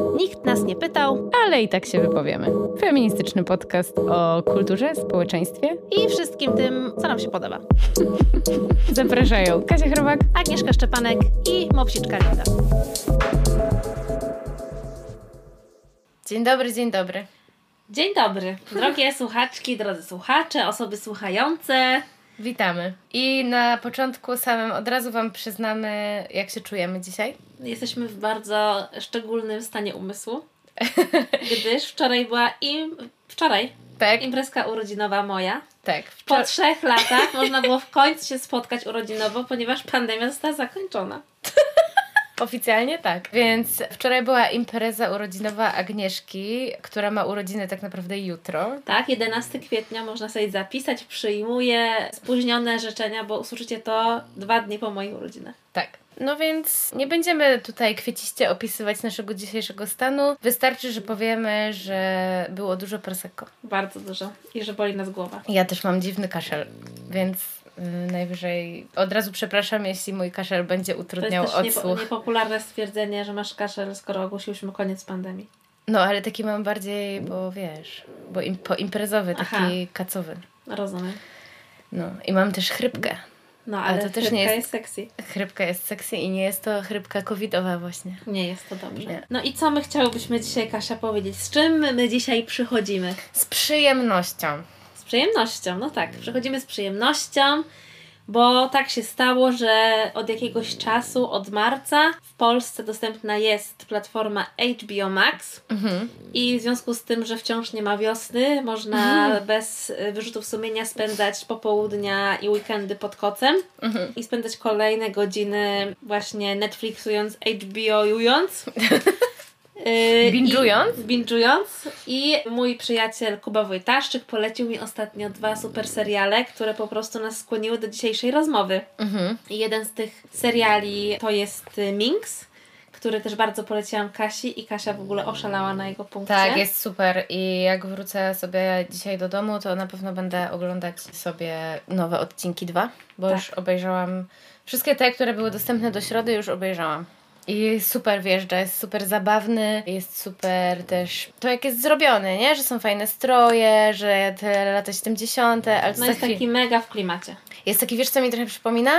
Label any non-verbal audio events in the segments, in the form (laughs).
Nikt nas nie pytał Ale i tak się wypowiemy. Feministyczny podcast o kulturze, społeczeństwie. i wszystkim tym, co nam się podoba. (laughs) Zapraszają Kasia Chrobak. Agnieszka Szczepanek i Mopsiczka Linda. Dzień dobry, dzień dobry. Dzień dobry, drogie (laughs) słuchaczki, drodzy słuchacze, osoby słuchające. Witamy. I na początku samym od razu Wam przyznamy, jak się czujemy dzisiaj. Jesteśmy w bardzo szczególnym stanie umysłu, (laughs) gdyż wczoraj była im... wczoraj Tak, imprezka urodzinowa moja. tak. Po Wczor- trzech latach (laughs) można było w końcu się spotkać urodzinowo, ponieważ pandemia została zakończona. (laughs) Oficjalnie tak. Więc wczoraj była impreza urodzinowa Agnieszki, która ma urodziny tak naprawdę jutro. Tak, 11 kwietnia można sobie zapisać, przyjmuję spóźnione życzenia, bo usłyszycie to dwa dni po moich urodzinach. Tak. No więc nie będziemy tutaj kwieciście opisywać naszego dzisiejszego stanu. Wystarczy, że powiemy, że było dużo prosecco. Bardzo dużo. I że boli nas głowa. Ja też mam dziwny kaszel, więc y, najwyżej od razu przepraszam, jeśli mój kaszel będzie To jest utrudniał też niepo, odsłuch. niepopularne stwierdzenie, że masz kaszel, skoro ogłosiłyśmy koniec pandemii. No, ale taki mam bardziej, bo wiesz, bo im, poimprezowy, taki Aha. kacowy. Rozumiem. No i mam też chrypkę. No, Ale ale, to też nie jest- jest sexy. Chrypka jest sexy i nie jest to chrypka covidowa właśnie. Nie jest to dobrze. Nie. No i co my chciałybyśmy dzisiaj, Kasia, powiedzieć? Z czym my dzisiaj przychodzimy? Z przyjemnością. Z przyjemnością, no tak. Przychodzimy z przyjemnością, bo tak się stało, że od jakiegoś czasu, od marca, w Polsce dostępna jest platforma HBO Max. Mhm. I w związku z tym, że wciąż nie ma wiosny, można Mhm. bez y, wyrzutów sumienia spędzać popołudnia i weekendy pod kocem Mhm. i spędzać kolejne godziny właśnie Netflixując, HBO-ując. (laughs) Yy, Binge'ując? i- Binge'ując. I mój przyjaciel Kuba Wojtaszczyk polecił mi ostatnio dwa super seriale, które po prostu nas skłoniły do dzisiejszej rozmowy. Mhm. I jeden z tych seriali to jest y, Minx, który też bardzo poleciłam Kasi i Kasia w ogóle oszalała na jego punkcie. Tak, jest super i jak wrócę sobie dzisiaj do domu, to na pewno będę oglądać sobie nowe odcinki dwa, bo Tak. już obejrzałam wszystkie te, które były dostępne do środy, już obejrzałam. I super wjeżdża, jest super zabawny, jest super też to jak jest zrobiony, nie? Że są fajne stroje, że te lata 70., ale No jest chwil- taki mega w klimacie. jest taki, wiesz co mi trochę przypomina?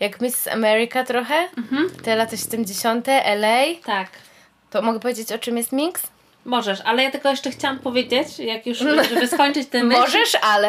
Jak Miss America trochę, Mhm. te lata 70., LA. Tak. To mogę powiedzieć o czym jest Mix? Możesz, ale ja tylko jeszcze chciałam powiedzieć, jak już, żeby skończyć ten myśl, Możesz, ale...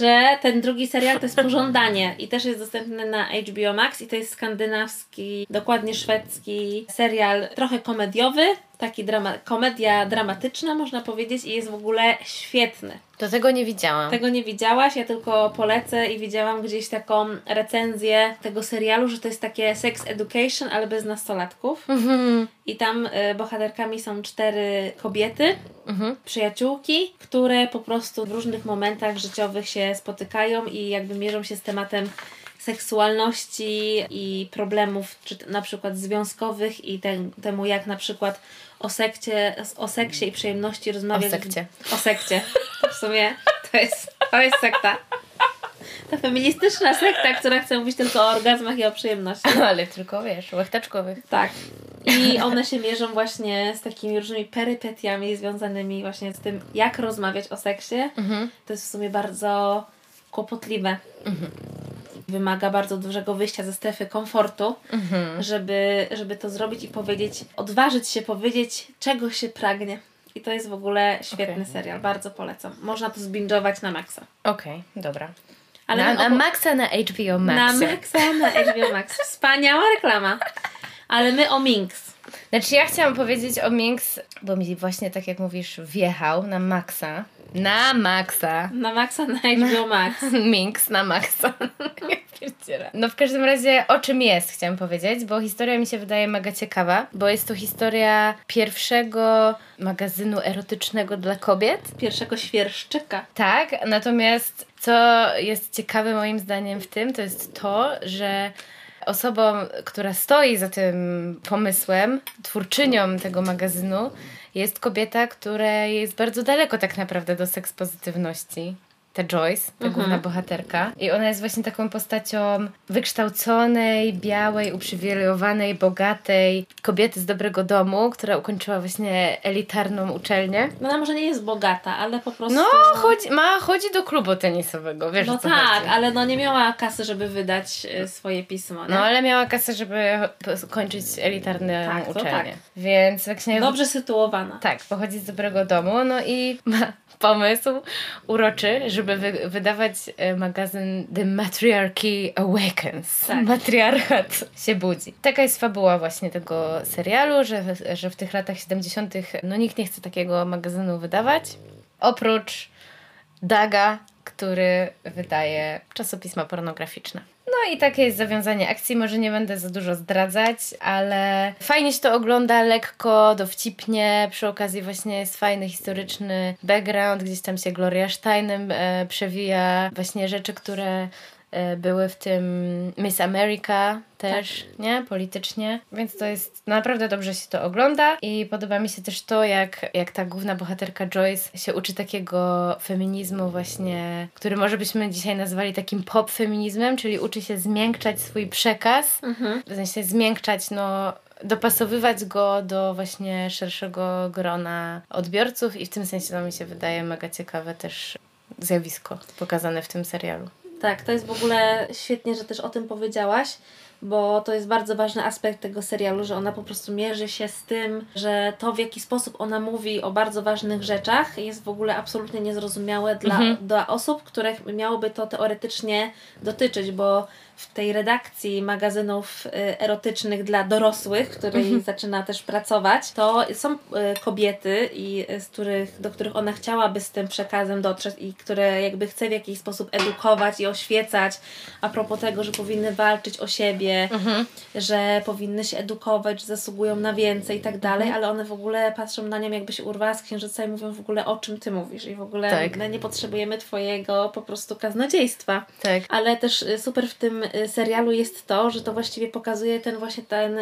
że ten drugi serial to jest Pożądanie i też jest dostępny na HBO Max i to jest skandynawski, dokładnie szwedzki serial, trochę komediowy, taki drama, komedia dramatyczna można powiedzieć i jest w ogóle świetny. Do tego nie widziałam. Tego nie widziałaś, ja tylko polecę i widziałam gdzieś taką recenzję tego serialu, że to jest takie sex education, ale bez nastolatków. Mhm. I tam y, bohaterkami są cztery kobiety, Mhm. przyjaciółki, które po prostu w różnych momentach życiowych się spotykają i jakby mierzą się z tematem seksualności i problemów, czy na przykład związkowych i te, temu, jak na przykład o, sekcie, o seksie i przyjemności rozmawiać. O sekcie. O sekcie. To w sumie to jest, to jest sekta. Ta feministyczna sekta, która chce mówić tylko o orgazmach i o przyjemności. Ale tylko wiesz, łechtaczkowych. Tak. I one się mierzą właśnie z takimi różnymi perypetiami związanymi właśnie z tym, jak rozmawiać o seksie. Mhm. To jest w sumie bardzo kłopotliwe. Wymaga bardzo dużego wyjścia ze strefy komfortu, Mhm. żeby, żeby to zrobić i powiedzieć, odważyć się powiedzieć, czego się pragnie. I to jest w ogóle świetny Okej. serial, bardzo polecam. Można to zbingować na maksa. Okej, dobra. Ale na, na opo- Maxa na HBO na Max. maksa, na HBO Max. Wspaniała reklama. Ale my o Minx. Znaczy ja chciałam powiedzieć o Minx, bo mi właśnie tak jak mówisz wjechał na Maxa. Na Maxa. Na maksa na HBO Max. (laughs) Minx na (laughs) pierdzielę. no w każdym razie o czym jest chciałam powiedzieć, bo historia mi się wydaje mega ciekawa, bo jest to historia pierwszego magazynu erotycznego dla kobiet. Pierwszego świerszczyka. Tak, natomiast co jest ciekawe moim zdaniem w tym, to jest to, że osobą, która stoi za tym pomysłem, twórczynią tego magazynu, jest kobieta, która jest bardzo daleko tak naprawdę do seks pozytywności. Ta Joyce, ta główna bohaterka. I ona jest właśnie taką postacią wykształconej, białej, uprzywilejowanej, bogatej kobiety z dobrego domu, która ukończyła właśnie elitarną uczelnię. No ona może nie jest bogata, ale po prostu... No, chodzi, ma, chodzi do klubu tenisowego, wiesz No tak, chodzi. ale no nie miała kasy, żeby wydać y, swoje pismo, nie? No, ale miała kasę, żeby kończyć elitarną Tak, uczelnię. tak. Więc właśnie... Dobrze sytuowana. Tak, pochodzi z dobrego domu, no i ma pomysł uroczy, żeby wy wydawać e, magazyn The Matriarchy Awakens. Tak. Matriarchat się budzi. Taka jest fabuła właśnie tego serialu, że, w- że w tych latach 70. no nikt nie chce takiego magazynu wydawać. Oprócz Daga, który wydaje czasopisma pornograficzne. No i takie jest zawiązanie akcji, może nie będę za dużo zdradzać, ale fajnie się to ogląda, lekko, dowcipnie, przy okazji właśnie jest fajny historyczny background, gdzieś tam się Gloria Steinem e, przewija, właśnie rzeczy, które były w tym Miss America też, nie? Politycznie. Więc to jest naprawdę dobrze się to ogląda i podoba mi się też to, jak, jak ta główna bohaterka Joyce się uczy takiego feminizmu właśnie, który może byśmy dzisiaj nazwali takim pop feminizmem, czyli uczy się zmiękczać swój przekaz, w sensie zmiękczać, no dopasowywać go do właśnie szerszego grona odbiorców i w tym sensie to mi się wydaje mega ciekawe też zjawisko pokazane w tym serialu. Tak, to jest w ogóle świetnie, że też o tym powiedziałaś, bo to jest bardzo ważny aspekt tego serialu, że ona po prostu mierzy się z tym, że to w jaki sposób ona mówi o bardzo ważnych rzeczach jest w ogóle absolutnie niezrozumiałe dla, dla osób, których miałoby to teoretycznie dotyczyć, bo w tej redakcji magazynów y, erotycznych dla dorosłych, w której zaczyna też pracować, to są y, kobiety, i y, z których, do których ona chciałaby z tym przekazem dotrzeć i które jakby chce w jakiś sposób edukować i oświecać a propos tego, że powinny walczyć o siebie, że powinny się edukować, że zasługują na więcej i tak dalej, ale one w ogóle patrzą na nią jakby się urwała z księżyca i mówią w ogóle o czym ty mówisz i w ogóle Tak. nie potrzebujemy twojego po prostu kaznodziejstwa. Tak. Ale też y, super w tym y, serialu jest to, że to właściwie pokazuje ten właśnie ten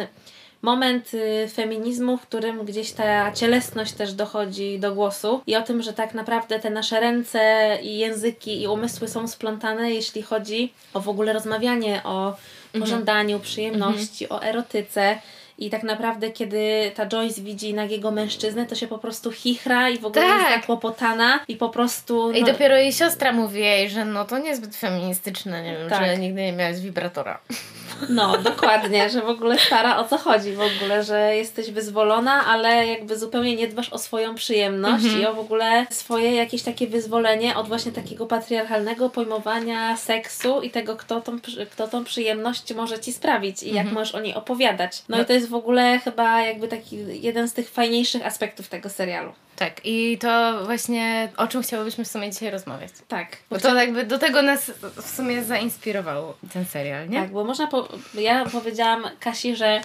moment y, feminizmu, w którym gdzieś ta cielesność też dochodzi do głosu i o tym, że tak naprawdę te nasze ręce i języki i umysły są splątane, jeśli chodzi o w ogóle rozmawianie o pożądaniu, przyjemności, o erotyce. I tak naprawdę, kiedy ta Joyce widzi nagiego mężczyznę, to się po prostu chichra i w ogóle Tak. jest zakłopotana i po prostu... I no, dopiero jej siostra mówi jej, że no to niezbyt feministyczne, nie wiem, Tak. że nigdy nie miałaś wibratora. No, dokładnie, że w ogóle stara o co chodzi w ogóle, że jesteś wyzwolona, ale jakby zupełnie nie dbasz o swoją przyjemność i o w ogóle swoje jakieś takie wyzwolenie od właśnie takiego patriarchalnego pojmowania seksu i tego, kto tą, kto tą przyjemność może ci sprawić i jak możesz o niej opowiadać. No, i to jest w ogóle chyba jakby taki jeden z tych fajniejszych aspektów tego serialu. Tak, i to właśnie o czym chciałybyśmy w sumie dzisiaj rozmawiać. Tak. Bo to jakby do tego nas w sumie zainspirował ten serial, nie? Tak, bo można. Po, ja powiedziałam Kasi, że,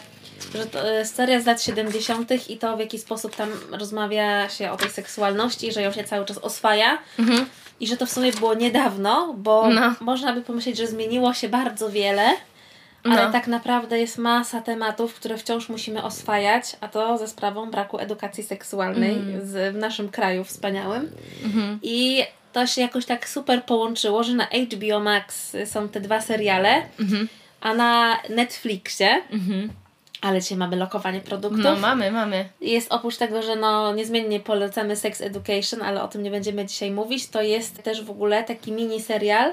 że to jest seria z lat 70. i to w jaki sposób tam rozmawia się o tej seksualności, że ją się cały czas oswaja. I że to w sumie było niedawno, bo Mhm. No. można by pomyśleć, że zmieniło się bardzo wiele. Ale No. tak naprawdę jest masa tematów, które wciąż musimy oswajać, a to ze sprawą braku edukacji seksualnej Mhm. z, w naszym kraju wspaniałym. I to się jakoś tak super połączyło, że na HBO Max są te dwa seriale, Mhm. a na Netflixie, ale dzisiaj mamy lokowanie produktów, No mamy, mamy. jest oprócz tego, że no niezmiennie polecamy Sex Education, ale o tym nie będziemy dzisiaj mówić, to jest też w ogóle taki mini serial,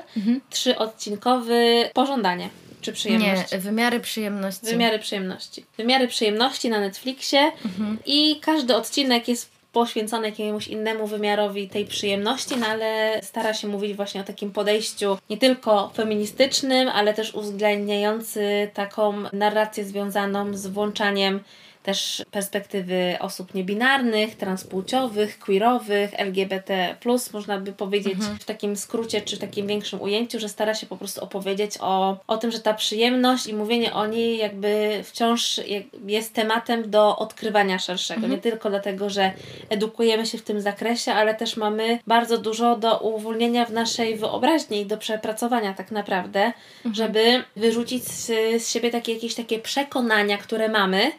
trzyodcinkowy Pożądanie czy Przyjemność. Nie, wymiary przyjemności. Wymiary przyjemności. Wymiary przyjemności na Netflixie i każdy odcinek jest poświęcony jakiemuś innemu wymiarowi tej przyjemności, no ale stara się mówić właśnie o takim podejściu nie tylko feministycznym, ale też uwzględniający taką narrację związaną z włączaniem też perspektywy osób niebinarnych, transpłciowych, queerowych, LGBT+, można by powiedzieć w takim skrócie, czy w takim większym ujęciu, że stara się po prostu opowiedzieć o, o tym, że ta przyjemność i mówienie o niej jakby wciąż jest tematem do odkrywania szerszego. Nie tylko dlatego, że edukujemy się w tym zakresie, ale też mamy bardzo dużo do uwolnienia w naszej wyobraźni i do przepracowania tak naprawdę, żeby wyrzucić z, z siebie takie jakieś takie przekonania, które mamy,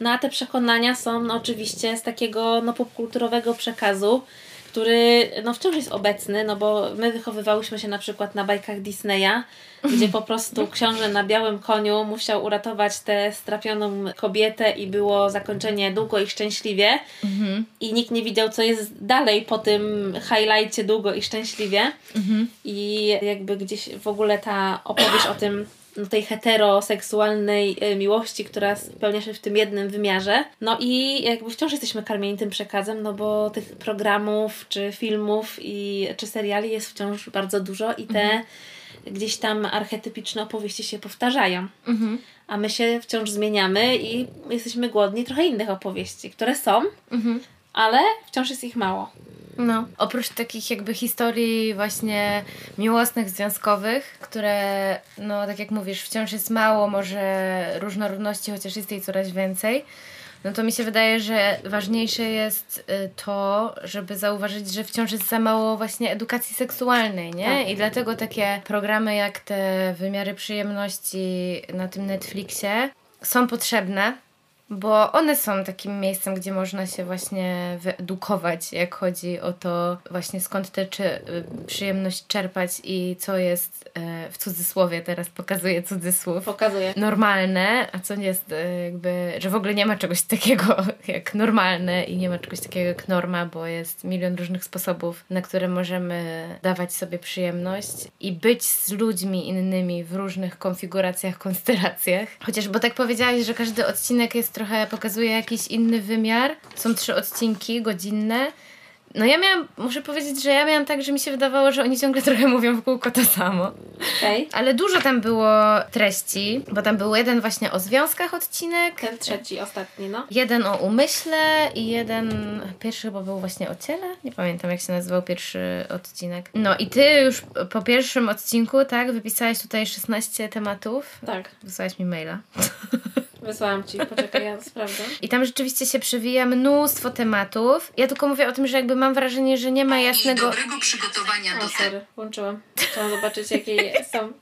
no a te przekonania są no, oczywiście z takiego no, popkulturowego przekazu, który no wciąż jest obecny, no bo my wychowywałyśmy się na przykład na bajkach Disneya, gdzie po prostu książę na białym koniu musiał uratować tę strapioną kobietę i było zakończenie długo i szczęśliwie Mhm. i nikt nie widział, co jest dalej po tym highlightie długo i szczęśliwie Mhm. i jakby gdzieś w ogóle ta opowieść o tym no, tej heteroseksualnej e, miłości, która spełnia się w tym jednym wymiarze. No i jakby wciąż jesteśmy karmieni tym przekazem, no bo tych programów, czy filmów, i, czy seriali jest wciąż bardzo dużo i te gdzieś tam archetypiczne opowieści się powtarzają. Mhm. A my się wciąż zmieniamy i jesteśmy głodni trochę innych opowieści, które są, Mhm. ale wciąż jest ich mało. No. Oprócz takich jakby historii właśnie miłosnych, związkowych, które, no tak jak mówisz, wciąż jest mało, może różnorodności, chociaż jest jej coraz więcej, no to mi się wydaje, że ważniejsze jest y, to, żeby zauważyć, że wciąż jest za mało właśnie edukacji seksualnej, nie? Tak. I dlatego takie programy jak te wymiary przyjemności na tym Netflixie są potrzebne, bo one są takim miejscem, gdzie można się właśnie wyedukować, jak chodzi o to właśnie skąd tę czy, przyjemność czerpać i co jest e, w cudzysłowie, teraz pokazuję cudzysłów, Pokazuję. normalne, a co nie jest e, jakby, że w ogóle nie ma czegoś (laughs) takiego jak normalne i nie ma czegoś takiego jak norma, bo jest milion różnych sposobów, na które możemy dawać sobie przyjemność i być z ludźmi innymi w różnych konfiguracjach, konstelacjach. Chociaż, bo tak powiedziałaś, że każdy odcinek jest trochę, pokazuje jakiś inny wymiar. Są trzy odcinki godzinne. No ja miałam, muszę powiedzieć, że ja miałam tak, że mi się wydawało, że oni ciągle trochę mówią w kółko to samo. Okej. Ale dużo tam było treści, bo tam był jeden właśnie o związkach odcinek, Ten trzeci, ostatni, no. jeden o umyśle i jeden, pierwszy chyba był właśnie o ciele, nie pamiętam jak się nazywał pierwszy odcinek. No i ty już po pierwszym odcinku, tak, wypisałaś tutaj 16 tematów, Tak. wysłałaś mi maila. (laughs) Wysłałam ci, poczekaj, ja sprawdzę. I tam rzeczywiście się przewija mnóstwo tematów. Ja tylko mówię o tym, że jakby mam wrażenie, że nie ma I jasnego... dobrego przygotowania O, do sorry, włączyłam. Chciałam zobaczyć, jakie (laughs) są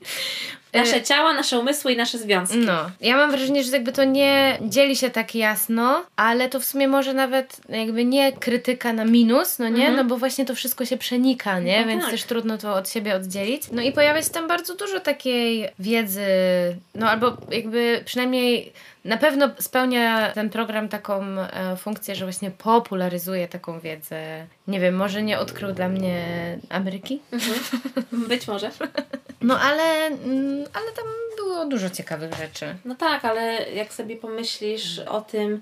nasze ciała, nasze umysły i nasze związki. No, ja mam wrażenie, że jakby to nie dzieli się tak jasno, ale to w sumie może nawet jakby nie krytyka na minus, no nie? No bo właśnie to wszystko się przenika, nie? No Więc tak. też trudno to od siebie oddzielić. No i pojawia się tam bardzo dużo takiej wiedzy, no albo jakby przynajmniej na pewno spełnia ten program taką e, funkcję, że właśnie popularyzuje taką wiedzę. Nie wiem, może nie odkrył dla mnie Ameryki? Być może. (laughs) No ale, mm, ale tam było dużo ciekawych rzeczy. No tak, ale jak sobie pomyślisz o tym,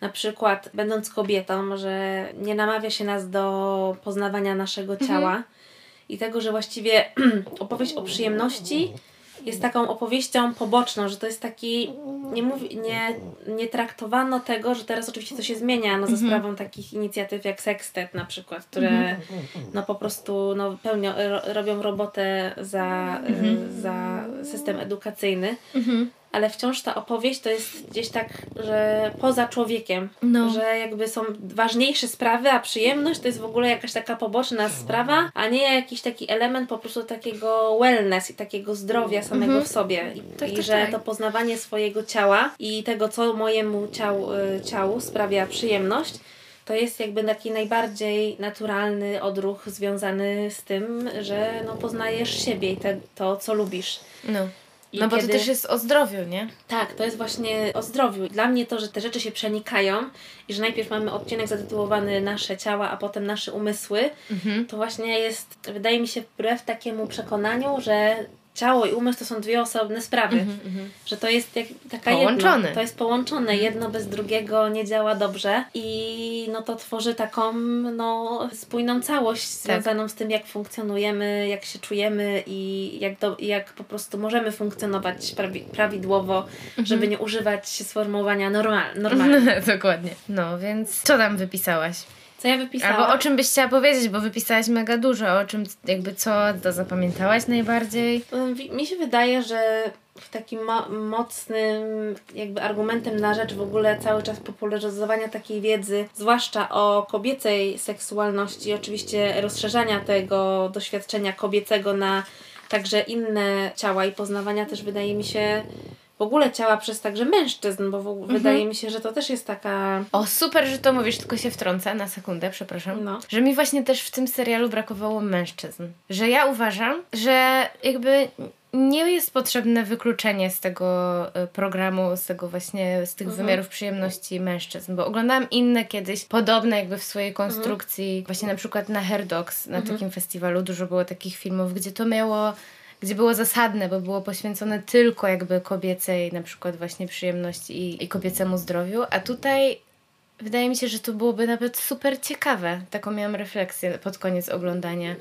na przykład będąc kobietą, że nie namawia się nas do poznawania naszego ciała i tego, że właściwie (clears throat) opowieść o przyjemności jest taką opowieścią poboczną, że to jest taki, nie, mówi, nie, nie traktowano tego, że teraz oczywiście to się zmienia, no za sprawą takich inicjatyw jak Sextet na przykład, które no po prostu no, pełnią, ro, robią robotę za, y, za system edukacyjny ale wciąż ta opowieść to jest gdzieś tak, że poza człowiekiem, No. że jakby są ważniejsze sprawy, a przyjemność to jest w ogóle jakaś taka poboczna sprawa, a nie jakiś taki element po prostu takiego wellness i takiego zdrowia samego w sobie. I, Tak, i tak, że tak. to poznawanie swojego ciała i tego, co mojemu ciału, y, ciału sprawia przyjemność, to jest jakby taki najbardziej naturalny odruch związany z tym, że no, poznajesz siebie i te, to, co lubisz. No. I no bo kiedy- to też jest o zdrowiu, nie? Tak, to jest właśnie o zdrowiu. Dla mnie to, że te rzeczy się przenikają i że najpierw mamy odcinek zatytułowany Nasze ciała, a potem nasze umysły, Mhm. to właśnie jest, wydaje mi się, wbrew takiemu przekonaniu, że ciało i umysł to są dwie osobne sprawy. Że to jest jak, taka Mhm, Połączone. Mhm. Jedno, to jest połączone. Jedno bez drugiego nie działa dobrze i no to tworzy taką no, spójną całość Tak. związaną z tym, jak funkcjonujemy, jak się czujemy i jak, do, jak po prostu możemy funkcjonować prawi, prawidłowo, Mhm. żeby nie używać sformułowania normal, normalnie. (laughs) Dokładnie. No, więc co tam wypisałaś? Co ja wypisałam? Albo o czym byś chciała powiedzieć, bo wypisałaś mega dużo. O czym, jakby co to zapamiętałaś najbardziej? Wi- Mi się wydaje, że w takim mo- mocnym jakby argumentem na rzecz w ogóle cały czas popularyzowania takiej wiedzy, zwłaszcza o kobiecej seksualności, oczywiście rozszerzania tego doświadczenia kobiecego na także inne ciała i poznawania też wydaje mi się w ogóle ciała przez także mężczyzn, bo w, Mhm. wydaje mi się, że to też jest taka... O, super, że to mówisz, tylko się wtrącę na sekundę, przepraszam. No. Że mi właśnie też w tym serialu brakowało mężczyzn. Że ja uważam, że jakby nie jest potrzebne wykluczenie z tego e, programu, z tego właśnie, z tych wymiarów przyjemności mężczyzn, bo oglądałam inne kiedyś, podobne jakby w swojej konstrukcji, właśnie na przykład na Hair Dogs, na takim festiwalu dużo było takich filmów, gdzie to miało gdzie było zasadne, bo było poświęcone tylko jakby kobiecej na przykład właśnie przyjemności i, i kobiecemu zdrowiu, a tutaj wydaje mi się, że to byłoby nawet super ciekawe. Taką miałam refleksję pod koniec oglądania.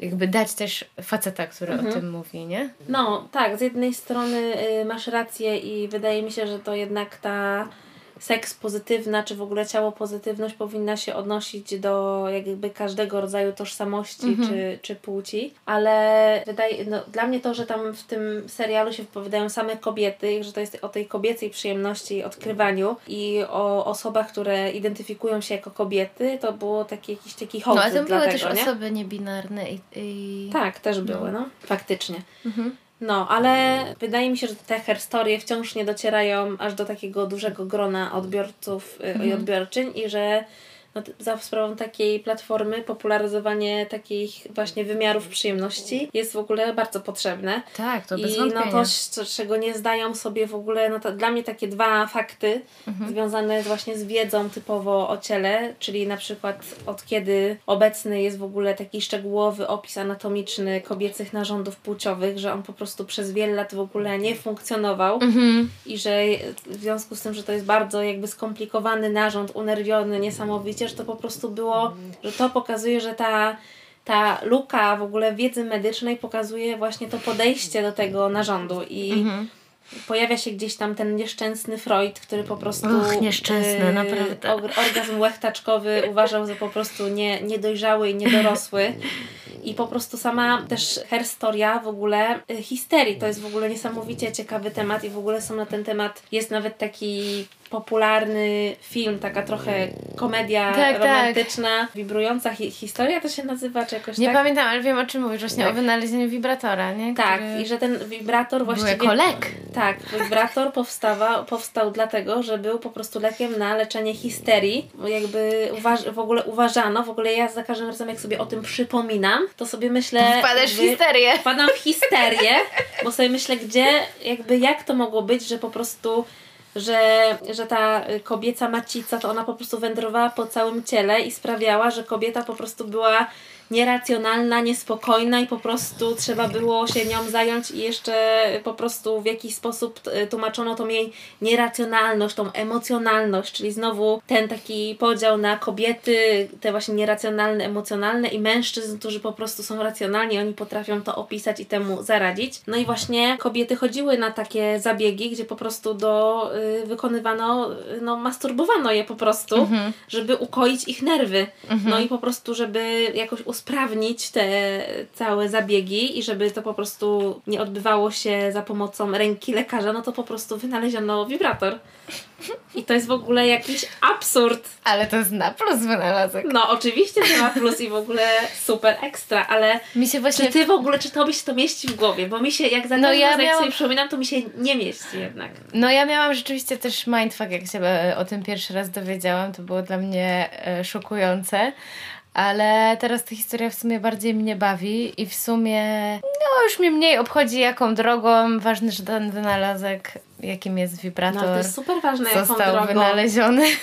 Jakby dać też faceta, który o tym mówi, nie? No, tak, z jednej strony y, masz rację i wydaje mi się, że to jednak ta seks pozytywna, czy w ogóle ciało pozytywność powinna się odnosić do jakby każdego rodzaju tożsamości czy, czy płci, ale wydaje, no, dla mnie to, że tam w tym serialu się wypowiadają same kobiety, że to jest o tej kobiecej przyjemności i odkrywaniu i o osobach, które identyfikują się jako kobiety, to było taki jakiś taki hołd No, ale tam były tego, też nie? osoby niebinarne i... i... Tak, też były, no. Faktycznie. No, ale wydaje mi się, że te herstorie wciąż nie docierają aż do takiego dużego grona odbiorców y, i odbiorczyń i że no, za sprawą takiej platformy popularyzowanie takich właśnie wymiarów przyjemności jest w ogóle bardzo potrzebne. Tak, to bez I no wątpienia. to, z czego nie zdają sobie w ogóle, no to dla mnie takie dwa fakty Mhm. związane właśnie z wiedzą typowo o ciele, czyli na przykład od kiedy obecny jest w ogóle taki szczegółowy opis anatomiczny kobiecych narządów płciowych, że on po prostu przez wiele lat w ogóle nie funkcjonował Mhm. i że w związku z tym, że to jest bardzo jakby skomplikowany narząd, unerwiony niesamowicie, że to po prostu było, że to pokazuje, że ta ta luka w ogóle wiedzy medycznej pokazuje właśnie to podejście do tego narządu i Mhm. pojawia się gdzieś tam ten nieszczęsny Freud, który po prostu Och, nieszczęsny, y, naprawdę. or- orgazm łechtaczkowy uważał za po prostu nie, niedojrzały i niedorosły i po prostu sama też herstoria w ogóle y, histerii, to jest w ogóle niesamowicie ciekawy temat i w ogóle są na ten temat, jest nawet taki popularny film, taka trochę komedia Tak, tak. romantyczna, wibrująca hi- historia to się nazywa, czy jakoś Nie tak? pamiętam, ale wiem o czym mówisz, właśnie Tak. o wynalezieniu wibratora, nie? Tak, Który i że ten wibrator był właściwie... jako lek. Tak, wibrator powstawa, powstał dlatego, że był po prostu lekiem na leczenie histerii. Bo Jakby uważ, w ogóle uważano, w ogóle ja za każdym razem jak sobie o tym przypominam, to sobie myślę... Wpadasz w histerię. Wpadam w histerię, bo sobie myślę, gdzie, jakby jak to mogło być, że po prostu że, że ta kobieca macica, to ona po prostu wędrowała po całym ciele i sprawiała, że kobieta po prostu była nieracjonalna, niespokojna i po prostu trzeba było się nią zająć i jeszcze po prostu w jakiś sposób tłumaczono tą jej nieracjonalność, tą emocjonalność, czyli znowu ten taki podział na kobiety, te właśnie nieracjonalne, emocjonalne i mężczyzn, którzy po prostu są racjonalni, oni potrafią to opisać i temu zaradzić. No i właśnie kobiety chodziły na takie zabiegi, gdzie po prostu do y, wykonywano, y, no masturbowano je po prostu, żeby ukoić ich nerwy. No i po prostu, żeby jakoś usprawnić te całe zabiegi i żeby to po prostu nie odbywało się za pomocą ręki lekarza, no to po prostu wynaleziono wibrator. I to jest w ogóle jakiś absurd. Ale to jest na plus wynalazek. No, oczywiście to ma plus i w ogóle super ekstra, ale Mi się właśnie... czy ty w ogóle, czy tobie się to mieści w głowie? Bo mi się, jak za No ja jak miałam- sobie przypominam, to mi się nie mieści jednak. No ja miałam rzeczywiście też mindfuck, jak się o tym pierwszy raz dowiedziałam. To było dla mnie e, szokujące. Ale teraz ta historia w sumie bardziej mnie bawi i w sumie no już mnie mniej obchodzi jaką drogą. Ważne, że ten wynalazek, jakim jest No, wibrator, to jest super ważne, został drogą. wynaleziony. (laughs)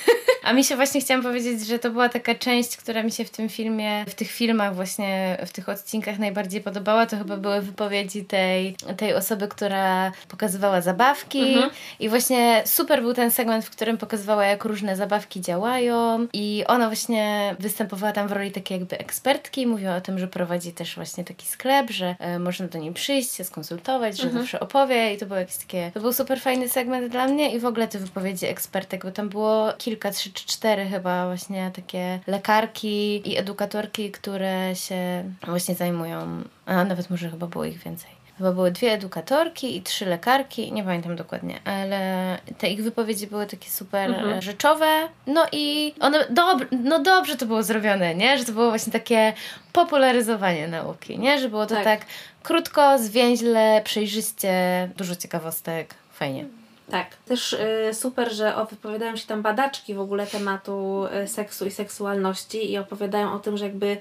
A mi się właśnie chciałam powiedzieć, że to była taka część, która mi się w tym filmie, w tych filmach właśnie, w tych odcinkach najbardziej podobała. To chyba były wypowiedzi tej, tej osoby, która pokazywała zabawki. Mhm. I właśnie super był ten segment, w którym pokazywała, jak różne zabawki działają. I ona właśnie występowała tam w roli takiej jakby ekspertki. Mówiła o tym, że prowadzi też właśnie taki sklep, że e, można do niej przyjść, się skonsultować, że Mhm. zawsze opowie. I to był jakiś takie, to był super fajny segment dla mnie. I w ogóle te wypowiedzi ekspertek, bo tam było kilka, trzy czy cztery chyba właśnie takie lekarki i edukatorki, które się właśnie zajmują, a nawet może chyba było ich więcej. Chyba były dwie edukatorki i trzy lekarki, nie pamiętam dokładnie, ale te ich wypowiedzi były takie super Mhm. rzeczowe. No i one, dob- no dobrze to było zrobione, nie? Że to było właśnie takie popularyzowanie nauki, nie? Że było to Tak. tak, krótko, zwięźle, przejrzyście, dużo ciekawostek, fajnie. Tak. Też y, super, że wypowiadają się tam badaczki w ogóle tematu y, seksu i seksualności i opowiadają o tym, że jakby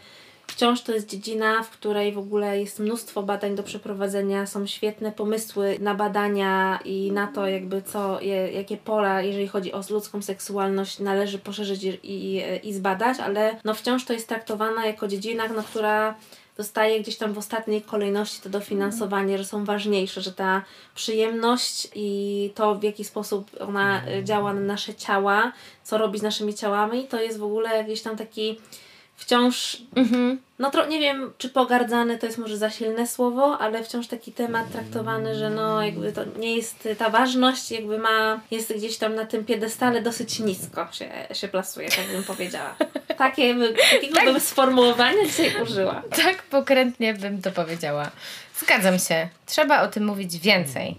wciąż to jest dziedzina, w której w ogóle jest mnóstwo badań do przeprowadzenia, są świetne pomysły na badania i na to jakby co, je, jakie pola, jeżeli chodzi o ludzką seksualność, należy poszerzyć i, i, i zbadać, ale no wciąż to jest traktowana jako dziedzina, no, która dostaje gdzieś tam w ostatniej kolejności to dofinansowanie, że są ważniejsze, że ta przyjemność i to, w jaki sposób ona działa na nasze ciała, co robi z naszymi ciałami, to jest w ogóle gdzieś tam taki wciąż, mhm. no tro, nie wiem, czy pogardzany to jest może za silne słowo, ale wciąż taki temat traktowany, że no jakby to nie jest, ta ważność jakby ma, jest gdzieś tam na tym piedestale dosyć nisko się, się plasuje, tak bym powiedziała. (laughs) Takie, takiego tak. bym sformułowania dzisiaj użyła. Tak pokrętnie bym to powiedziała. Zgadzam się. Trzeba o tym mówić więcej.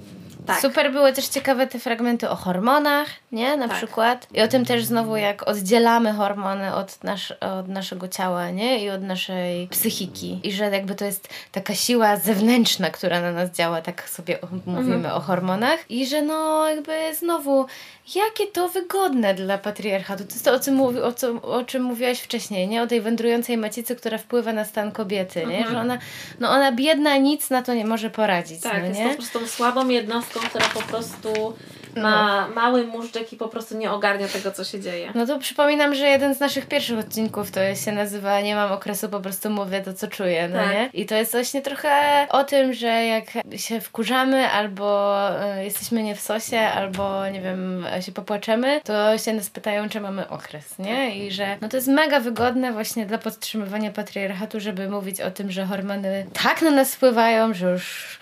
Tak. Super były też ciekawe te fragmenty o hormonach, nie? Na tak. przykład. I o tym też znowu, jak oddzielamy hormony od, nasz, od naszego ciała, nie? I od naszej psychiki. I że jakby to jest taka siła zewnętrzna, która na nas działa, tak sobie mówimy mhm. o hormonach. I że no jakby znowu jakie to wygodne dla patriarchatu. To jest to, o czym, mówi, o, co, o czym mówiłaś wcześniej, nie? O tej wędrującej macicy, która wpływa na stan kobiety, nie? Mhm. Że ona, no ona biedna nic na to nie może poradzić, Tak, no, jest nie? po prostu słabą jednostką, która po prostu ma no. mały móżdżek i po prostu nie ogarnia tego, co się dzieje. No to przypominam, że jeden z naszych pierwszych odcinków to się nazywa Nie mam okresu, po prostu mówię to, co czuję, no tak. nie? I to jest właśnie trochę o tym, że jak się wkurzamy albo y, jesteśmy nie w sosie, albo nie wiem, się popłaczemy, to się nas pytają, czy mamy okres, nie? I że no to jest mega wygodne właśnie dla podtrzymywania patriarchatu, żeby mówić o tym, że hormony tak na nas wpływają, że już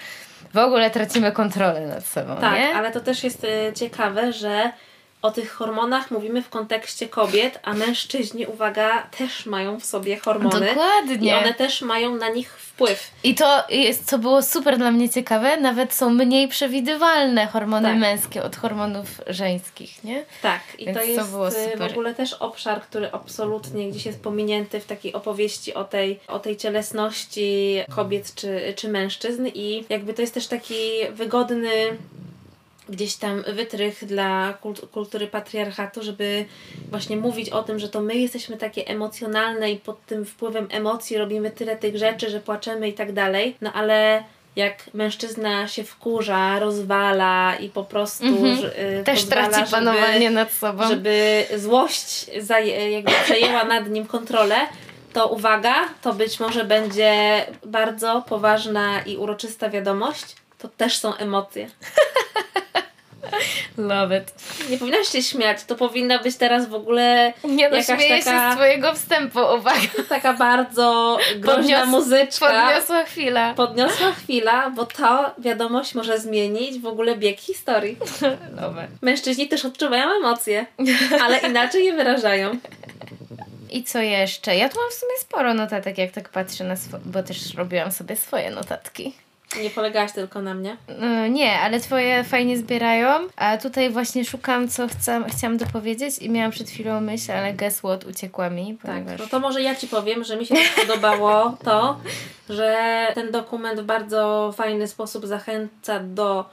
w ogóle tracimy kontrolę nad sobą. Tak, nie? ale to też jest y, ciekawe, że o tych hormonach mówimy w kontekście kobiet, a mężczyźni, uwaga, też mają w sobie hormony. Dokładnie. I one też mają na nich wpływ. I to jest, co było super dla mnie ciekawe, nawet są mniej przewidywalne hormony tak. męskie od hormonów żeńskich, nie? Tak, i Więc to jest to y, w ogóle też obszar, który absolutnie gdzieś jest pominięty w takiej opowieści o tej, o tej cielesności kobiet czy, czy mężczyzn i jakby to jest też taki wygodny gdzieś tam wytrych dla kultury patriarchatu, żeby właśnie mówić o tym, że to my jesteśmy takie emocjonalne i pod tym wpływem emocji robimy tyle tych rzeczy, że płaczemy i tak dalej. No ale jak mężczyzna się wkurza, rozwala i po prostu mm-hmm. też pozwala, traci panowanie żeby, nad sobą. Żeby złość jakby przejęła nad nim kontrolę, to uwaga, to być może będzie bardzo poważna i uroczysta wiadomość. To też są emocje. (laughs) Love it. Nie powinnaś się śmiać, to powinna być teraz w ogóle Nie no, jakaś śmieję taka, się z twojego wstępu, uwaga. (laughs) Taka bardzo groźna Podnios, muzyczka. Podniosła chwila. Podniosła chwila, bo to wiadomość może zmienić w ogóle bieg historii. Love Mężczyźni też odczuwają emocje, ale inaczej je wyrażają. I co jeszcze? Ja tu mam w sumie sporo notatek, jak tak patrzę na swoje, bo też robiłam sobie swoje notatki. Nie polegałaś tylko na mnie? Yy, nie, ale twoje fajnie zbierają. A tutaj właśnie szukam, co chcę, chciałam dopowiedzieć i miałam przed chwilą myśl, ale guess what, uciekła mi. Tak, ponieważ... Tak, no to może ja Ci powiem, że mi się (laughs) podobało to, że ten dokument w bardzo fajny sposób zachęca do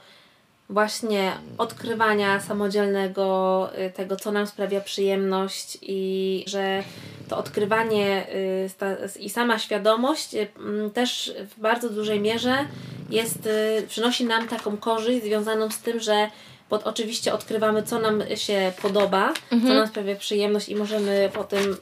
właśnie odkrywania samodzielnego y, tego, co nam sprawia przyjemność i że to odkrywanie y, i sama świadomość y, też w bardzo dużej mierze jest, przynosi nam taką korzyść związaną z tym, że pod oczywiście odkrywamy, co nam się podoba, mhm. co nam sprawia przyjemność i możemy potem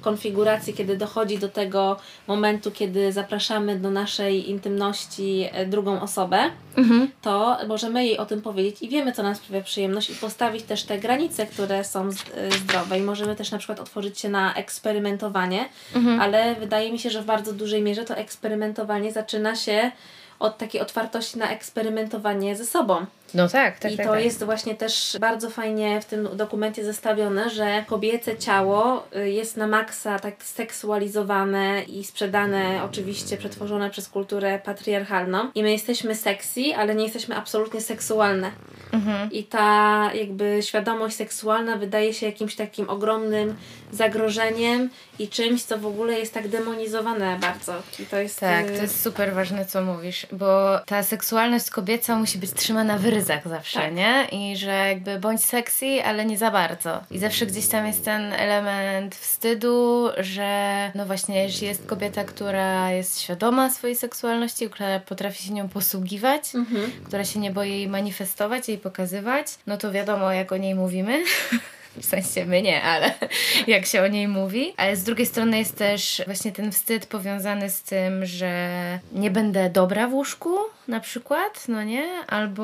konfiguracji, kiedy dochodzi do tego momentu, kiedy zapraszamy do naszej intymności e, drugą osobę, mhm. to możemy jej o tym powiedzieć i wiemy, co nam sprawia przyjemność i postawić też te granice, które są e, zdrowe i możemy też na przykład otworzyć się na eksperymentowanie, mhm. ale wydaje mi się, że w bardzo dużej mierze to eksperymentowanie zaczyna się od takiej otwartości na eksperymentowanie ze sobą. No tak, tak. I tak, to tak. jest właśnie też bardzo fajnie w tym dokumencie zestawione, że kobiece ciało y, jest na maksa tak seksualizowane i sprzedane, oczywiście przetworzone przez kulturę patriarchalną. I my jesteśmy sexy, ale nie jesteśmy absolutnie seksualne. Mhm. I ta jakby świadomość seksualna wydaje się jakimś takim ogromnym zagrożeniem i czymś, co w ogóle jest tak demonizowane bardzo. I to jest... Tak, y, to jest super ważne, co mówisz, bo ta seksualność kobieca musi być trzymana w ryzach zawsze, Tak. nie? I że jakby bądź sexy, ale nie za bardzo. I zawsze gdzieś tam jest ten element wstydu, że no właśnie, jeśli jest kobieta, która jest świadoma swojej seksualności, która potrafi się nią posługiwać, Mhm. która się nie boi jej manifestować, jej pokazywać, no to wiadomo, jak o niej mówimy. (laughs) W sensie my nie, ale (laughs) jak się o niej mówi. Ale z drugiej strony jest też właśnie ten wstyd powiązany z tym, że nie będę dobra w łóżku na przykład, no nie? Albo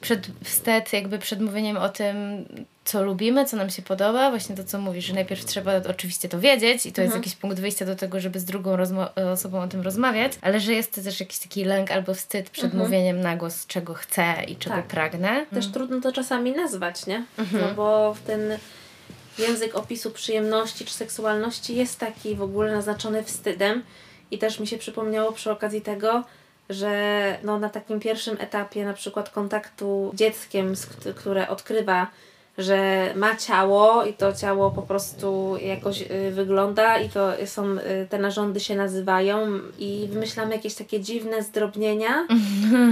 przed, wstyd jakby przed mówieniem o tym, co lubimy, co nam się podoba, właśnie to, co mówisz, że najpierw trzeba oczywiście to wiedzieć i to jest jakiś punkt wyjścia do tego, żeby z drugą osobą o tym rozmawiać, ale że jest też jakiś taki lęk albo wstyd przed mówieniem na głos, czego chcę i czego Tak. pragnę. Też trudno to czasami nazwać, nie? Mhm. No bo ten język opisu przyjemności czy seksualności jest taki w ogóle naznaczony wstydem i też mi się przypomniało przy okazji tego, że no na takim pierwszym etapie na przykład kontaktu z dzieckiem, które odkrywa, że ma ciało i to ciało po prostu jakoś y, wygląda i to są, y, te narządy się nazywają i wymyślamy jakieś takie dziwne zdrobnienia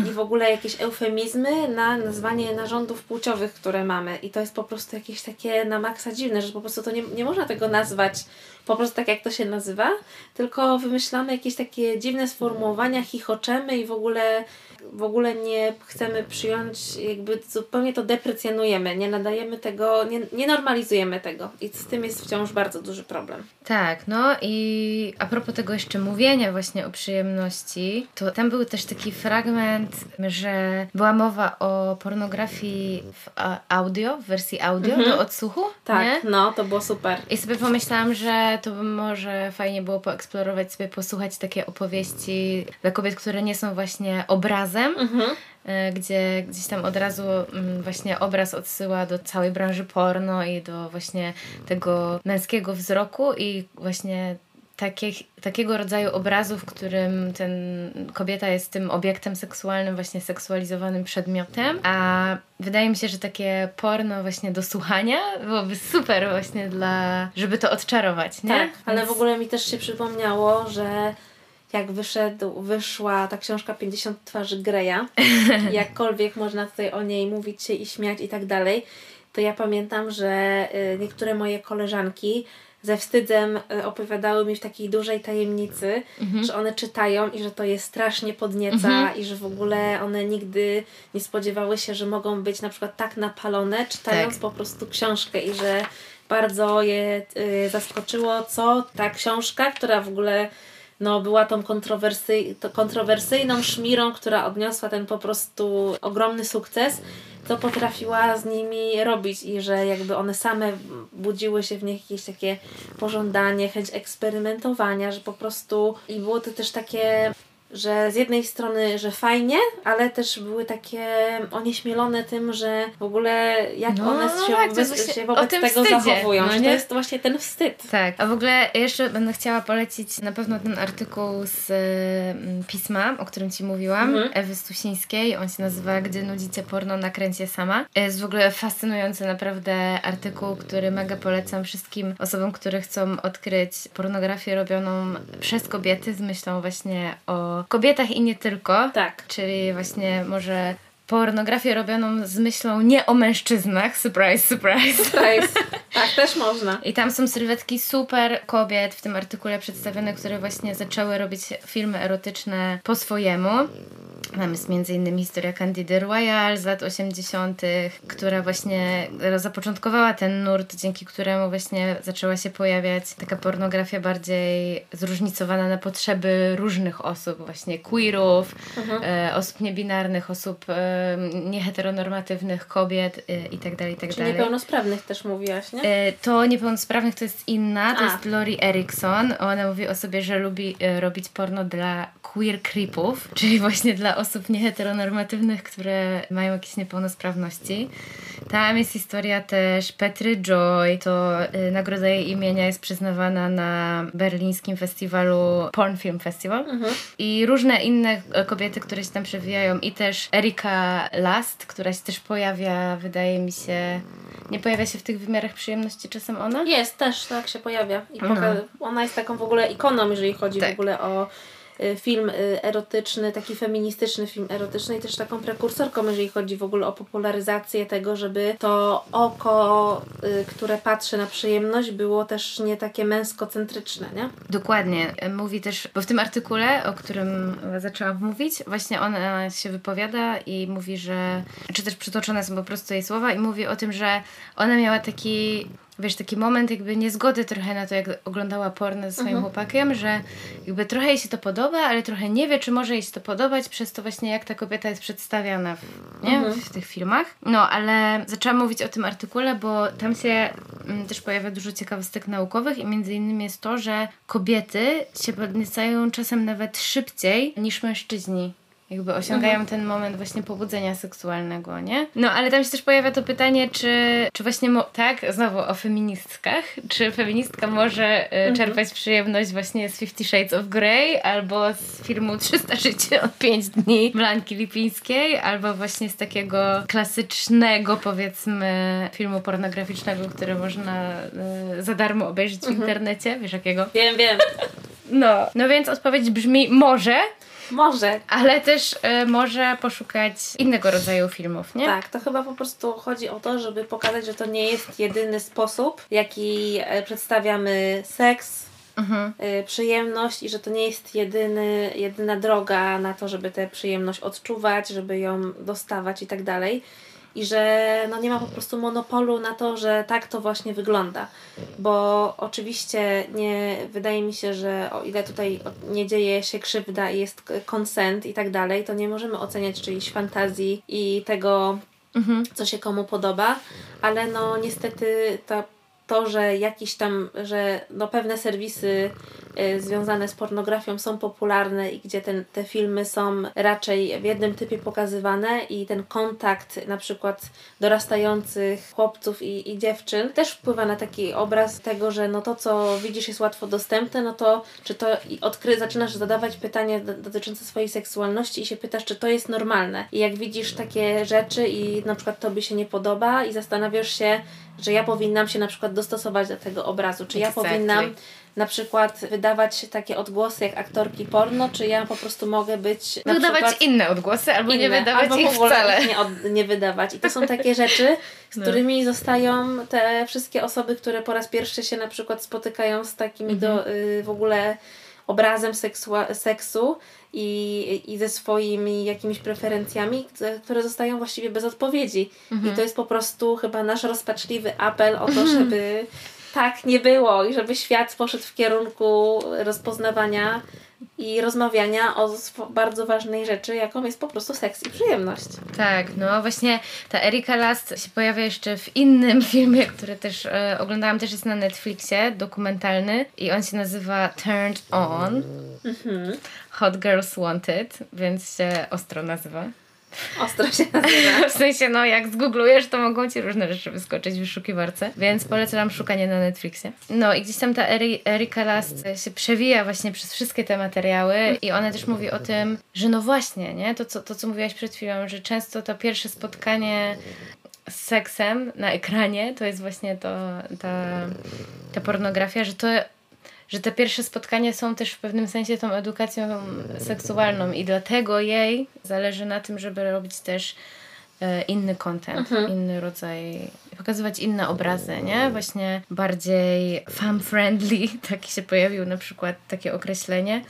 i w ogóle jakieś eufemizmy na nazwanie narządów płciowych, które mamy. I to jest po prostu jakieś takie na maksa dziwne, że po prostu to nie, nie można tego nazwać po prostu tak, jak to się nazywa, tylko wymyślamy jakieś takie dziwne sformułowania, chichoczemy i w ogóle w ogóle nie chcemy przyjąć, jakby zupełnie to deprecjonujemy, nie nadajemy tego, nie, nie normalizujemy tego i z tym jest wciąż bardzo duży problem. Tak, no i a propos tego jeszcze mówienia właśnie o przyjemności, to tam był też taki fragment, że była mowa o pornografii w audio, w wersji audio do odsłuchu, Tak, nie? no to było super. I sobie pomyślałam, że to może fajnie było poeksplorować sobie, posłuchać takie opowieści dla kobiet, które nie są właśnie obrazem, Mhm. e, gdzie gdzieś tam od razu mm, właśnie obraz odsyła do całej branży porno i do właśnie tego męskiego wzroku i właśnie takich, takiego rodzaju obrazu, w którym ten kobieta jest tym obiektem seksualnym, właśnie seksualizowanym przedmiotem, a wydaje mi się, że takie porno właśnie do słuchania byłoby super właśnie dla, żeby to odczarować, nie? Tak, ale Więc- w ogóle mi też się przypomniało, że jak wyszedł, wyszła ta książka 50 twarzy Greya, (laughs) jakkolwiek można tutaj o niej mówić się i śmiać i tak dalej, to ja pamiętam, że y, niektóre moje koleżanki ze wstydzem y, opowiadały mi w takiej dużej tajemnicy, że one czytają i że to je strasznie podnieca i że w ogóle one nigdy nie spodziewały się, że mogą być na przykład tak napalone, czytając Tak. po prostu książkę i że bardzo je y, zaskoczyło, co ta książka, która w ogóle no, była tą kontrowersyjną szmirą, która odniosła ten po prostu ogromny sukces, to potrafiła z nimi robić i że jakby one same budziły się w nich jakieś takie pożądanie, chęć eksperymentowania, że po prostu i było to też takie że z jednej strony, że fajnie, ale też były takie onieśmielone tym, że w ogóle jak No, one no się, tak, wobec, się wobec tego wstydzie, zachowują, no że to jest właśnie ten wstyd. Tak, a w ogóle jeszcze będę chciała polecić na pewno ten artykuł z y, pisma, o którym Ci mówiłam, Mhm. Ewy Stusińskiej. On się nazywa Gdy nudzicie porno, nakręcie sama. Jest w ogóle fascynujący naprawdę artykuł, który mega polecam wszystkim osobom, które chcą odkryć pornografię robioną przez kobiety z myślą właśnie o kobietach i nie tylko. Tak. Czyli właśnie może pornografię robioną z myślą nie o mężczyznach. Surprise, surprise. Jest, (laughs) tak, też można. I tam są sylwetki super kobiet w tym artykule przedstawione, które właśnie zaczęły robić filmy erotyczne po swojemu. Tam jest m.in. historia Candidy Royal z lat 80., która właśnie zapoczątkowała ten nurt, dzięki któremu właśnie zaczęła się pojawiać taka pornografia bardziej zróżnicowana na potrzeby różnych osób, właśnie queerów, e, osób niebinarnych, osób e, nieheteronormatywnych, kobiet e, i tak dalej, i tak Czy dalej. niepełnosprawnych też mówiłaś, nie? E, To niepełnosprawnych to jest inna, to A. jest Lori Erickson. Ona mówi o sobie, że lubi e, robić porno dla queer creepów, czyli właśnie dla osób nieheteronormatywnych, które mają jakieś niepełnosprawności. Tam jest historia też Petry Joy, to e, nagroda jej imienia jest przyznawana na berlińskim festiwalu Porn Film Festival. I różne inne e, kobiety, które się tam przewijają i też Erika Last, która się też pojawia, wydaje mi się, nie pojawia się w tych wymiarach przyjemności czasem ona? Jest, też tak się pojawia. I ona jest taką w ogóle ikoną, jeżeli chodzi Tak. w ogóle o y, film y, erotyczny, taki feministyczny film erotyczny i też taką prekursorką, jeżeli chodzi w ogóle o popularyzację tego, żeby to oko, y, które patrzy na przyjemność, było też nie takie męskocentryczne, nie? Dokładnie. Mówi też, bo w tym artykule, o którym zaczęłam mówić, właśnie ona się wypowiada i mówi, że, czy też przytoczone są po prostu jej słowa i mówi o tym, że ona miała taki wiesz, taki moment jakby niezgody trochę na to, jak oglądała porno ze swoim mhm. chłopakiem, że jakby trochę jej się to podoba, ale trochę nie wie, czy może jej się to podobać przez to właśnie, jak ta kobieta jest przedstawiana w, nie? Mhm. w tych filmach. No, ale zaczęłam mówić o tym artykule, bo tam się m, mm, też pojawia dużo ciekawostek naukowych i między innymi jest to, że kobiety się podniecają czasem nawet szybciej niż mężczyźni jakby osiągają mhm. ten moment właśnie pobudzenia seksualnego, nie? No, ale tam się też pojawia to pytanie, czy, czy właśnie, tak, znowu o feministkach, czy feministka może y, mhm. czerpać przyjemność właśnie z Fifty Shades of Grey, albo z filmu 300 życie od 5 dni Blanki Lipińskiej, albo właśnie z takiego klasycznego, powiedzmy, filmu pornograficznego, który można y, za darmo obejrzeć w mhm. internecie, wiesz jakiego? Wiem, wiem. No, no więc odpowiedź brzmi może, może. Ale też y, może poszukać innego rodzaju filmów, nie? Tak, to chyba po prostu chodzi o to, żeby pokazać, że to nie jest jedyny sposób, jaki e, przedstawiamy seks, mhm. y, przyjemność i że to nie jest jedyny, jedyna droga na to, żeby tę przyjemność odczuwać, żeby ją dostawać i tak dalej i że no nie ma po prostu monopolu na to, że tak to właśnie wygląda. Bo oczywiście nie wydaje mi się, że o ile tutaj nie dzieje się krzywda i jest konsent i tak dalej, to nie możemy oceniać czyjejś fantazji i tego, mhm. co się komu podoba, ale no niestety ta to, że jakiś tam, że no pewne serwisy związane z pornografią są popularne i gdzie ten, te filmy są raczej w jednym typie pokazywane i ten kontakt na przykład dorastających chłopców i, i dziewczyn też wpływa na taki obraz tego, że no to co widzisz jest łatwo dostępne, no to czy to odkry zaczynasz zadawać pytania dotyczące swojej seksualności i się pytasz, czy to jest normalne. I jak widzisz takie rzeczy i na przykład tobie się nie podoba i zastanawiasz się, że ja powinnam się na przykład dostosować do tego obrazu, czy exactly. ja powinnam na przykład wydawać takie odgłosy jak aktorki porno, czy ja po prostu mogę być Wydawać inne odgłosy, albo inne, nie wydawać albo ich wcale. Nie, od, nie wydawać. I to są takie (laughs) rzeczy, z no. którymi zostają te wszystkie osoby, które po raz pierwszy się na przykład spotykają z takimi mhm. do, y, w ogóle obrazem seksua- seksu i, i ze swoimi jakimiś preferencjami, które zostają właściwie bez odpowiedzi. Mhm. I to jest po prostu chyba nasz rozpaczliwy apel o to, (laughs) żeby tak nie było i żeby świat poszedł w kierunku rozpoznawania i rozmawiania o bardzo ważnej rzeczy, jaką jest po prostu seks i przyjemność. Tak, no właśnie ta Erika Last się pojawia jeszcze w innym (laughs) filmie, który też e, oglądałam, też jest na Netflixie, dokumentalny i on się nazywa Turned On. Mhm. Hot Girls Wanted, więc się ostro nazywa. Ostro się nazywa. (laughs) w sensie, no jak zgooglujesz, to mogą ci różne rzeczy wyskoczyć w wyszukiwarce, więc polecam szukanie na Netflixie. No i gdzieś tam ta Eri Erika Last się przewija właśnie przez wszystkie te materiały i ona też mówi o tym, że no właśnie, nie? To, co, to, co mówiłaś przed chwilą, że często to pierwsze spotkanie z seksem na ekranie to jest właśnie to, ta, ta pornografia, że to że te pierwsze spotkania są też w pewnym sensie tą edukacją seksualną i dlatego jej zależy na tym, żeby robić też inny content, mhm. inny rodzaj, pokazywać inne obrazy, nie? Właśnie bardziej fan-friendly, (laughs) taki się pojawił na przykład takie określenie,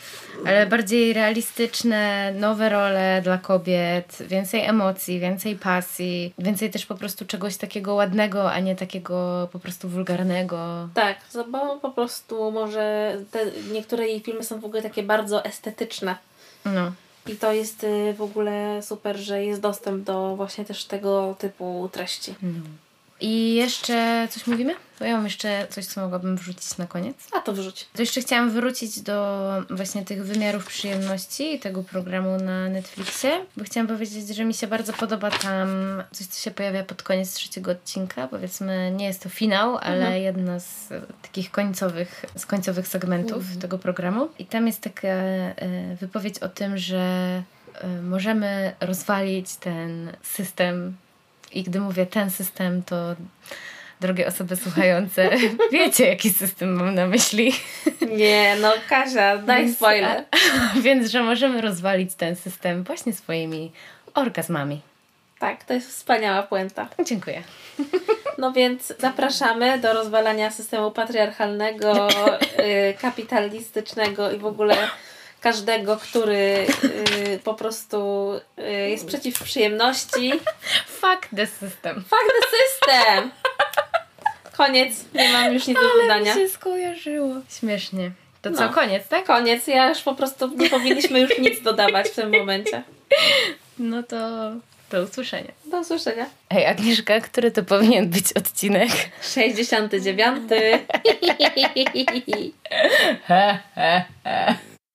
ale bardziej realistyczne, nowe role dla kobiet, więcej emocji, więcej pasji, więcej też po prostu czegoś takiego ładnego, a nie takiego po prostu wulgarnego. Tak, bo po prostu może te, niektóre jej filmy są w ogóle takie bardzo estetyczne. No. I to jest y, w ogóle super, że jest dostęp do właśnie też tego typu treści. No. I jeszcze coś mówimy? To ja mam jeszcze coś, co mogłabym wrzucić na koniec. A to wrzuć. To jeszcze chciałam wrócić do właśnie tych wymiarów przyjemności i tego programu na Netflixie, bo chciałam powiedzieć, że mi się bardzo podoba tam coś, co się pojawia pod koniec trzeciego odcinka. Powiedzmy, nie jest to finał, ale mhm. jedna z takich końcowych, z końcowych segmentów mhm. tego programu. I tam jest taka e, wypowiedź o tym, że e, możemy rozwalić ten system i gdy mówię ten system, to drogie osoby słuchające, (laughs) wiecie, jaki system mam na myśli. Nie, no Kasia, daj Więc- spoiler. (laughs) Więc, że możemy rozwalić ten system właśnie swoimi orgazmami. Tak, to jest wspaniała puenta. Dziękuję. No więc zapraszamy do rozwalania systemu patriarchalnego, (laughs) y, kapitalistycznego i w ogóle każdego, który y, po prostu y, jest przeciw przyjemności. Fuck the system. Fuck the system! Koniec, nie mam już nic do Ale dodania. mi się skojarzyło. Śmiesznie. To co, No. koniec, tak? Koniec, ja już po prostu nie powinniśmy już nic dodawać w tym momencie. No to do usłyszenia. Do usłyszenia. Ej, Agnieszka, który to powinien być odcinek? 69. (laughs)